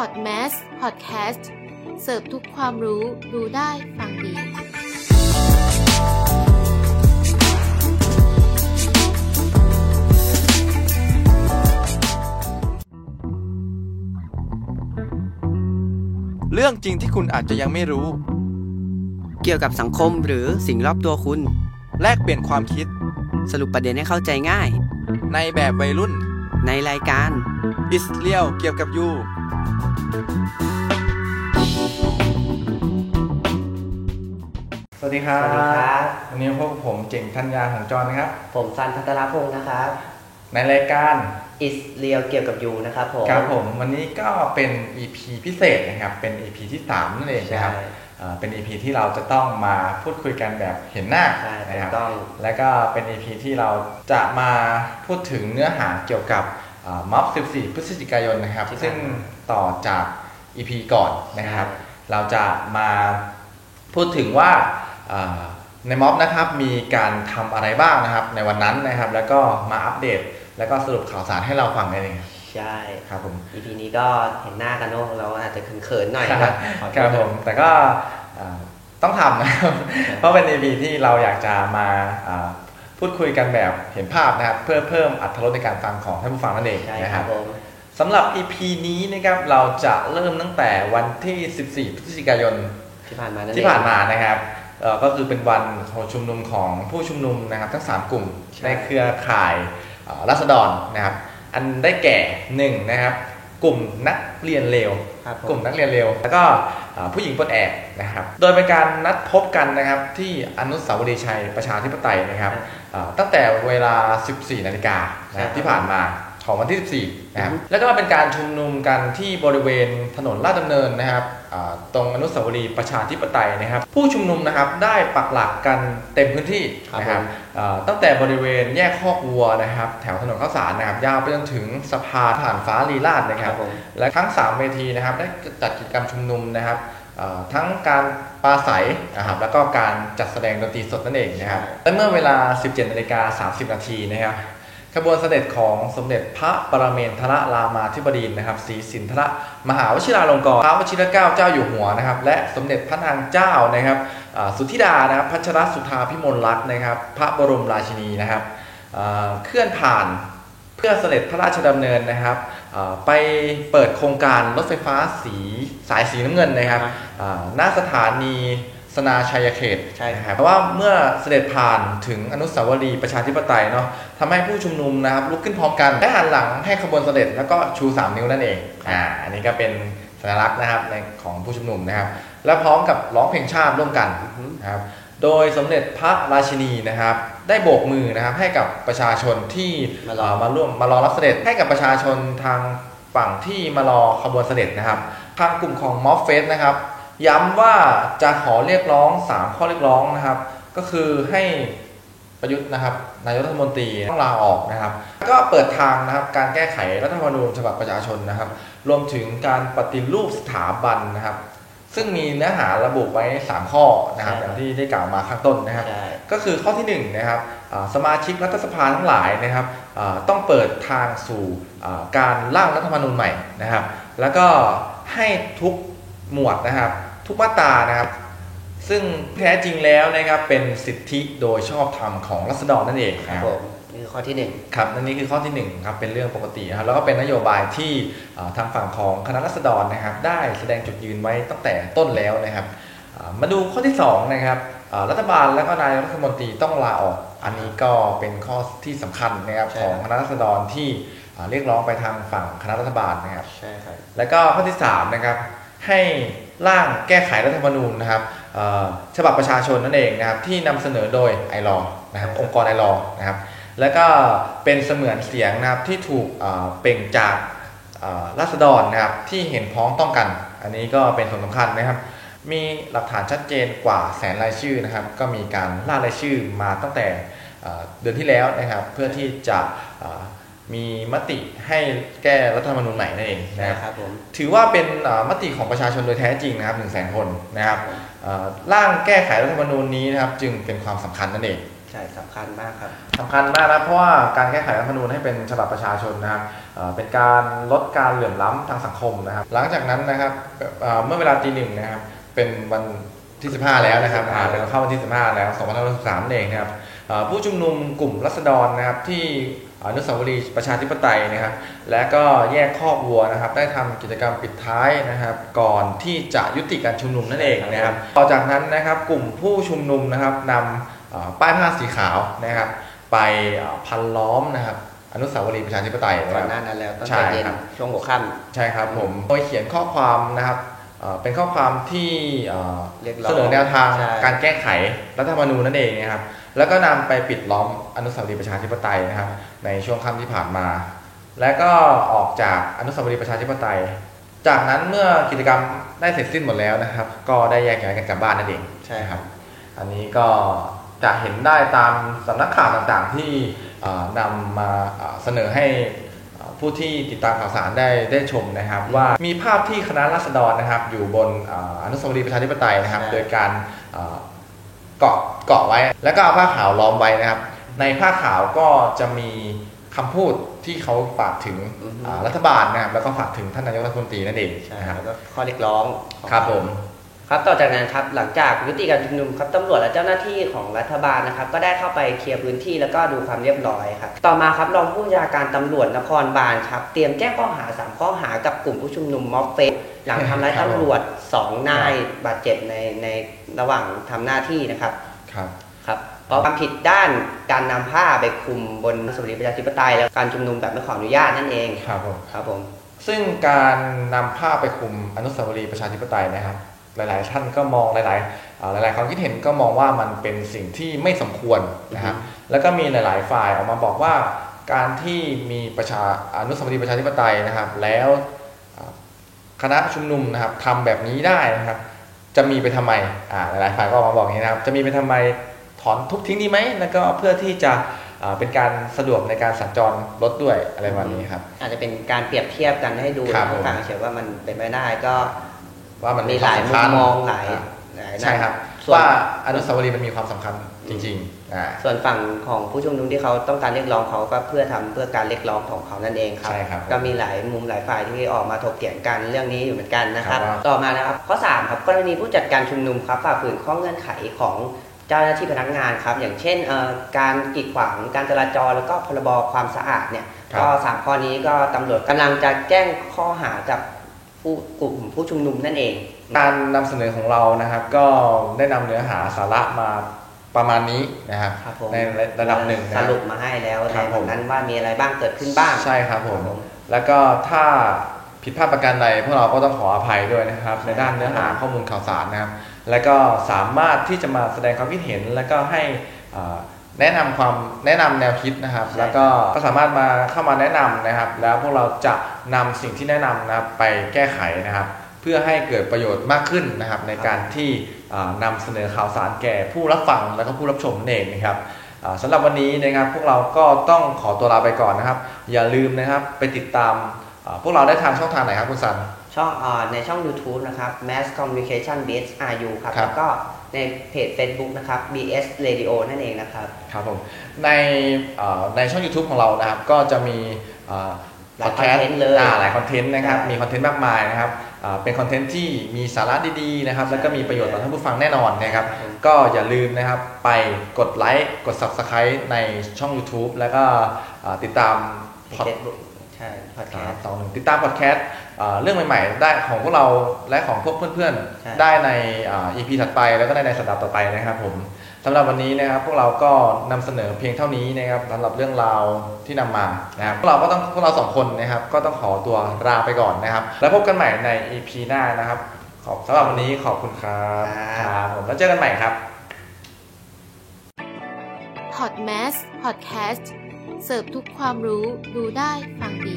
พอดแมสพอดแคสต์เสิร์ฟทุกความรู้รู้ได้ฟังดี เรื่องจริงที่คุณอาจจะยังไม่รู้ เกี่ยวกับสังคมหรือสิ่งรอบตัวคุณ แลกเปลี่ยนความคิดสรุปประเด็นให้เข้าใจง่าย ในแบบวัยรุ่น ในรายการ อิสเลียวเกี่ยวกับยู สวัสดีครับสวัสดีครับ วันนี้พบกับผมเจ๋งธัญญาของจอนะครับ ผมซันพัทรพงศ์นะครับ ในรายการอิสเรียวเกี่ยวกับยูนะครับผม ครับผมวันนี้ก็เป็น EP พิเศษนะครับ เป็น EP ที่3นั่นเองใช่นะครับเอ่อเป็น EP ที่เราจะต้องมาพูดคุยกันแบบเห็นหน้าใช่ถูนะคกรับต้อง และก็เป็น EP ที่เราจะมาพูดถึงเนื้อหาเกี่ยวกับม็อบ 14 พฤศจิกายนนะครับ ที่ผ่านมา ซึ่ง ต่อจาก EP ก่อนนะครับใช่เราจะมาพูดถึงว่าเอ่อในม็อบนะครับมีการทำอะไรบ้างนะครับ ในวันนั้นนะครับ แล้วก็มาอัปเดต แล้วก็สรุปข่าวสารให้เราฟังนั่นเองใช่ครับผม EP นี้ก็เห็นหน้ากันเนอะเราอาจจะเขินๆหน่อยคนะรับขอโทษครับผมแต่ก็เอ่อต้องทำนะครับเพราะเป็น EP ที่เราอยากจะมาอ่าพูดคุยกันแบบเห็นภาพนะครับ เพื่อเพิ่มอรรถรสในการฟังของท่านผู้ฟังนั่นเองใช่นะคครัรับบผม สำหรับ EP นี้นะครับเราจะเริ่มตั้งแต่วันที่ 14 พฤศจิกายนที่ผ่านมานั่นเองที่ผ่านมานะครับเอ่อก็คือเป็นวันของชุมนุมของผู้ชุมนุมนะครับทั้ง 3 กลุ่มใช่ในเครือข่ายเอ่อรัษฎรนะครับ อันได้แก่หนึ่งนะครับกลุ่มนักเรียนเลวครับผกลุ่มนักเรียนเร็วแล้วก็เอ่อผู้หญิงปลดแอกนะครับ โดยเป็นการนัดพบกันนะครับที่อนุสาวรีย์ชัยประชาธิปไตยนะครับเอ่อตั้งแต่เวลา 14 นาฬิกานะครับที่ผ่านมา ของวันที่ 14 นะครับ แล้วก็เป็นการชุมนุมกันที่บริเวณถนนลาดดำเนินนะครับเอ่อตรงอนุสาวรีย์ประชาธิปไตยนะครับ ผู้ชุมนุมนะครับได้ปักหลักกันเต็มพื้นที่นะครับเอ่อตั้งแต่บริเวณแยกคอกวัวนะครับ แถวถนนข้าวสารนะครับ ยาวไปจนถึงสะพานผ่านฟ้าลีลาดนะคครัรับบผมและทั้ง 3 เวทีนะครับได้จัดกิจกรรมชุมนุมนะครับเอ่อทั้งการปราศัยนะครับแล้วก็การจัดแสดงดนตรีสดนั่นเองนะครับใช่และเมื่อเวลา 17นาฬิกา30 นาทีนะครับ ขบวนเสด็จของสมเด็จพระปรเมนทรรามาธิบดีนะครับศรีสินทรมหาวชิราลงกรณ์พระวชิรเกล้าเจ้าอยู่หัวนะครับ และสมเด็จพระนางเจ้านะครับอ่าสุธิดานะครับพัชรสุธาพิมลรัตน์นะครับ พระบรมราชินีนะครับเอ่อเคลื่อนผ่านเพื่อเสด็จพระราชดำเนินนะครับเอ่อไปเปิดโครงการรถไฟฟ้าสีสายสีน้ำเงินนะครับครับอ่าหน้าสถานี สนาชัยเขตใช่ครับนะครับเพราะว่าเมื่อเสด็จผ่านถึงอนุสาวรีย์ประชาธิปไตยเนาะทำให้ผู้ชุมนุมนะครับลุกขึ้นพร้อมกันและหันหลังให้ขบวนเสด็จแล้วก็ชู 3 นิ้วนั่นเองอ่าอันนี้ก็เป็นสัญลักษณ์นะครับในของผู้ชุมนุมนะครับ และพร้อมกับร้องเพลงชาติร่วมกันอือฮึนะครับโดยสมเด็จพระราชินีนะครับ ได้โบกมือนะครับให้กับประชาชนที่มารอเอ่อมาร่วมมารอรับเสด็จให้กับประชาชนทางฝั่งที่มารอขบวนเสด็จนะครับทางกลุ่มของม็อบเฟสนะครับ ย้ำว่าจะขอเรียกร้อง 3 ข้อเรียกร้องนะครับ ก็คือให้ประยุทธ์นะครับนายกรัฐมนตรีต้องลาออกนะครับ ก็เปิดทางนะครับการแก้ไขรัฐธรรมนูญฉบับประชาชนนะครับ รวมถึงการปฏิรูปสถาบันนะครับ ซึ่งมีเนื้อหาระบุไว้ 3 ข้อนะครับใช่อครับย่างที่ได้กล่าวมาข้างต้นนะครับใช่ก็คือข้อที่1นะครับอ่าสมาชิกรัฐสภาทั้งหลายนะครับอ่าต้องเปิดทางสู่อ่าการร่างรัฐธรรมนูญใหม่นะครับ แล้วก็ให้ทุกหมวดนะครับ ทุกมาตรานะครับ ซึ่งแท้จริงแล้วนะครับเป็นสิทธิโดยชอบธรรมของรัษฎรนั่นเองครับนะผมนี่คือข้อที่หนึ่งครับนั่นนี่คือข้อที่หนึ่งครับเป็นเรื่องปกตินะครับแล้วก็เป็นนโยบายที่อ่าทางฝั่งของคณะรัษฎรนะครับ ได้แสดงจุดยืนไว้ตั้งแต่ต้นแล้วนะครับอ่ามาดูข้อที่สองนะครับอ่ารัฐบาลและก็นายกรัฐมนตรีต้องลาออก อันนี้ก็เป็นข้อที่สำคัญนะครับใช่ของคณะรัษฎรที่อ่าเรียกร้องไปทางฝั่งคณะรัฐบาลนะครับ ใช่ครับ แล้วก็ข้อที่3นะครับ ให้ร่างแก้ไขรัฐธรรมนูญนะครับฉบับประชาชนนั่นเองนะครับที่นำเสนอโดยไอรอนะครับองค์กรไอรอนะครับแล้วก็เป็นเสมือนเสียงนะครับที่ถูกเปล่งจากราษฎรนะครับที่เห็นพ้องต้องกัน อันนี้ก็เป็นส่วนสำคัญนะครับ มีหลักฐานชัดเจนกว่าแสนรายชื่อนะครับ ก็มีการล่ารายชื่อมาตั้งแต่เดือนที่แล้วนะครับ เพื่อที่จะ มีมติให้แก้รัฐธรรมนูญใหม่นั่นเองใช่นะครับครับผมถือว่าเป็นเอ่อมติของประชาชนโดยแท้จริงนะครับ1 0 0 0 0แคนนะครับเอ่อร่างแก้ไขรัฐธรรมนูญนี้นะครับจึงเป็นความสำคัญนั่นเองใช่สำคัญมากครับสำคัญมากนะเพราะว่าการแก้ไขรัฐธรรมนูญให้เป็นฉบับประชาชนนะครับเอ่อเป็นการลดการเหลื่อมล้ำทางสังคมนะครับ หลังจากนั้นนะครับเอ่อเมื่อเวลาตีหนึ่งนะครับเป็นวันที่ 15 แล้วนะครับอ่าเป็นเข้าวันที่ 15 แล้ว 2563เองนะครับเอ่อผู้ชุมนุมกลุ่มรัษฎรนะครับที่ อนุสาวรีย์ประชาธิปไตยนะครับ และก็แยกคอกวัวนะครับ ได้ทำกิจกรรมปิดท้ายนะครับ ก่อนที่จะยุติการชุมนุมนั่นเองนะครับ ต่อจากนั้นนะครับกลุ่มผู้ชุมนุมนะครับนำเอ่อป้ายผ้าสีขาวนะครับ ไปเอ่อพันล้อมนะครับอนุสาวรีย์ประชาธิปไตยนะก่อนคหรับน้านั้นแล้วตั้งใช่แต่เย็นครับช่วงหัวค่ำใช่ครับผมโดยเขียนข้อความนะครับเอ่อเป็นข้อความที่เอ่อเรียกร้องเสนอแนวทางใช่การแก้ไขรัฐธรรมนูญนั่นเองนะครับ แล้วก็นำไปปิดล้อมอนุสาวรีย์ประชาธิปไตยนะครับ ในช่วงค่ำที่ผ่านมา และก็ออกจากอนุสาวรีย์ประชาธิปไตย จากนั้นเมื่อกิจกรรมได้เสร็จสิ้นหมดแล้วนะครับ ก็ได้แยกย้ายกันกลับบ้านนั่นเองใช่ครับ อันนี้ก็จะเห็นได้ตามสำนักข่าวต่างๆที่เอ่อนำมาเอ่อเสนอให้เอ่อผู้ที่ติดตามข่าวสารได้ได้ชมนะครับ ว่ามีภาพที่คณะรัษฎรนะครับ อยู่บนเอ่ออนุสาวรีย์ประชาธิปไตยนะครับใช่โดยการ เอ่อเกาะเกาะไว้ แล้วก็เอาผ้าขาวล้อมไว้นะครับ ในผ้าขาวก็จะมีคำพูดที่เขาฝากถึงอือฮึอ่ารัฐบาลนะครับแล้วก็ฝากถึงท่านนายกรัฐมนตรีนั่นเองใช่นะครับแล้วก็ข้อเรียกร้องของครับผม ครับต่อจากนั้นครับหลังจากยุติการชุมนุมครับตำรวจและเจ้าหน้าที่ของรัฐบาลนะครับ ก็ได้เข้าไปเคลียร์พื้นที่แล้วก็ดูความเรียบร้อยครับต่อมาครับรองผู้บัญชาการตำรวจนครบาลครับเตรียมแจ้งข้อหาสามข้อหากับกลุ่มผู้ชุมนุมม็อบเฟสหลังทำร้ายครับผมตำรวจสองนายบาดเจ็บในในระหว่างทำหน้าที่นะครับครับครับเพราะความผิดด้านการนำผ้าไปคลุมบนอนุสาวรีย์ประชาธิปไตยและการชุมนุมแบบไม่ขออนุญาตนั่นเองครับผมครับผมซึ่งการนำผ้าไปคลุมอนุสาวรีย์ประชาธิปไตยนะครับ หลาย ๆ ท่านก็มองหลายๆอ่าหลาย ๆ ความคิดเห็นก็มองว่ามันเป็นสิ่งที่ไม่สมควรนะครับแล้วก็มีหลาย ๆ ฝ่ายออกมาบอกว่าการที่มีประชาอนุสาวรีย์ประชาธิปไตยนะครับ แล้วอ่าคณะชุมนุมนะครับทำแบบนี้ได้นะครับ จะมีไปทำไมอ่าหลาย ๆ ฝ่ายก็ออกมาบอกอย่างนี้นะครับ จะมีไปทำไมถอนทุบทิ้งดีไหมแล้วก็เพื่อที่จะอ่าเป็นการสะดวกในการสัญจรรถด้วยอะไรประมาณนี้ครับ อาจจะเป็นการเปรียบเทียบกันให้ดูครับให้ฟังเฉยๆว่ามันเป็นไม่ได้ก็ ว่ามันมีหลายควมุสำมคัญมองหลายอ่าหลายใช่ครับส่วนว่าอนุสาวรีย์มันมีความสำคัญจริงๆอ่าส่วนฝั่งของผู้ชุมนุมที่เขาต้องการเรียกร้องเขาก็เพื่อทำเพื่อการเรียกร้องของเขานั่นเองครับใช่ครับ ก็มีหลายมุมหลายฝ่ายที่ออกมาถกเถียงกันเรื่องนี้อยู่เหมือนกันนะครับครับ ต่อมานะครับข้อ3ครับกรณีผู้จัดการชุมนุมครับฝ่าฝืนข้อเงื่อนไขของเจ้าหน้าที่พนักงานครับ อย่างเช่นเอ่อการกีดขวางการจราจรแล้วก็พรบความสะอาดเนี่ยครับก็สามข้อนี้ก็ตำรวจกำลังจะแจ้งข้อหากับ ผู้กลุ่มผู้ชุมนุมนั่นเอง การนำเสนอของเรานะครับ ก็ได้นำเนื้อหาสาระมาประมาณนี้นะครับครับผมในระดับหนึ่งนะสครับรุปมาให้แล้วคในรับผมวันนั้นว่ามีอะไรบ้างเกิดขึ้นบ้าง ใช่ครับผมแล้วก็ถ้าผิดพลาดประการใดพวกเราก็ต้องขออภัยด้วยนะครับ ในด้านเนื้อหาข้อมูลข่าวสารนะครับ แล้วก็สามารถที่จะมาแสดงความคิดเห็น แล้วก็ให้อ่า แนะนำความแนะนำแนวคิดนะครับใช่แล้วก็ก็สามารถมาเข้ามาแนะนำนะครับ แล้วพวกเราจะนำสิ่งที่แนะนำนะครับไปแก้ไขนะครับ เพื่อให้เกิดประโยชน์มากขึ้นนะครับ ในการที่อ่านำเสนอข่าวสารแก่ผู้รับฟังแล้วก็ผู้รับชมนั่นเองนะครับอ่าสำหรับวันนี้นะครับพวกเราก็ต้องขอตัวลาไปก่อนนะครับ อย่าลืมนะครับไปติดตามอ่าพวกเราได้ทางช่องทางไหนครับคุณซันช่องอ่าในช่อง YouTube นะครับ Mass Communication BS RU ครับครับแล้วก็ ในเพจ Facebook นะครับ BS Radio นั่นเองนะครับ ครับผม ในอ่าในช่อง YouTube ของเรานะครับ ก็จะมีอ่าหลาย podcast content เลยอ่าหลายคอนเทนต์นะครับ ใช่ มีคอนเทนต์มากมายนะครับอ่าเป็นคอนเทนต์ที่มีสาระดีๆนะครับใช่แล้วก็มีประโยชน์ต่อท่านผู้ฟังแน่นอนนะครับครับผมก็อย่าลืมนะครับไปกดไลค์ กด Subscribe ในช่อง YouTube แล้วก็อ่าติดตามเพจพอด Facebook ใช่พอดแคสาสมต์สองหนึ่งติดตามพอดแคสต์อ่าเรื่องใหม่ๆ ได้ของพวกเราและของพวกเพื่อนใช่ๆได้ในอ่า EP ถัดไปแล้วก็ได้ในสัปดาห์ต่อไปนะครับผมสำหรับวันนี้นะครับพวกเราก็นำเสนอเพียงเท่านี้นะครับสำหรับเรื่องราวที่นำมานะครับพวกเราก็ต้องพวกเราสองคนนะครับ ก็ต้องขอตัวลาไปก่อนนะครับ แล้วพบกันใหม่ใน EP หน้านะครับขอบสำหรับวันนี้ขอบคุณครับครับผมแล้วเจอกันใหม่ครับพอ เสิร์ฟทุกความรู้ รู้ได้ฟังดี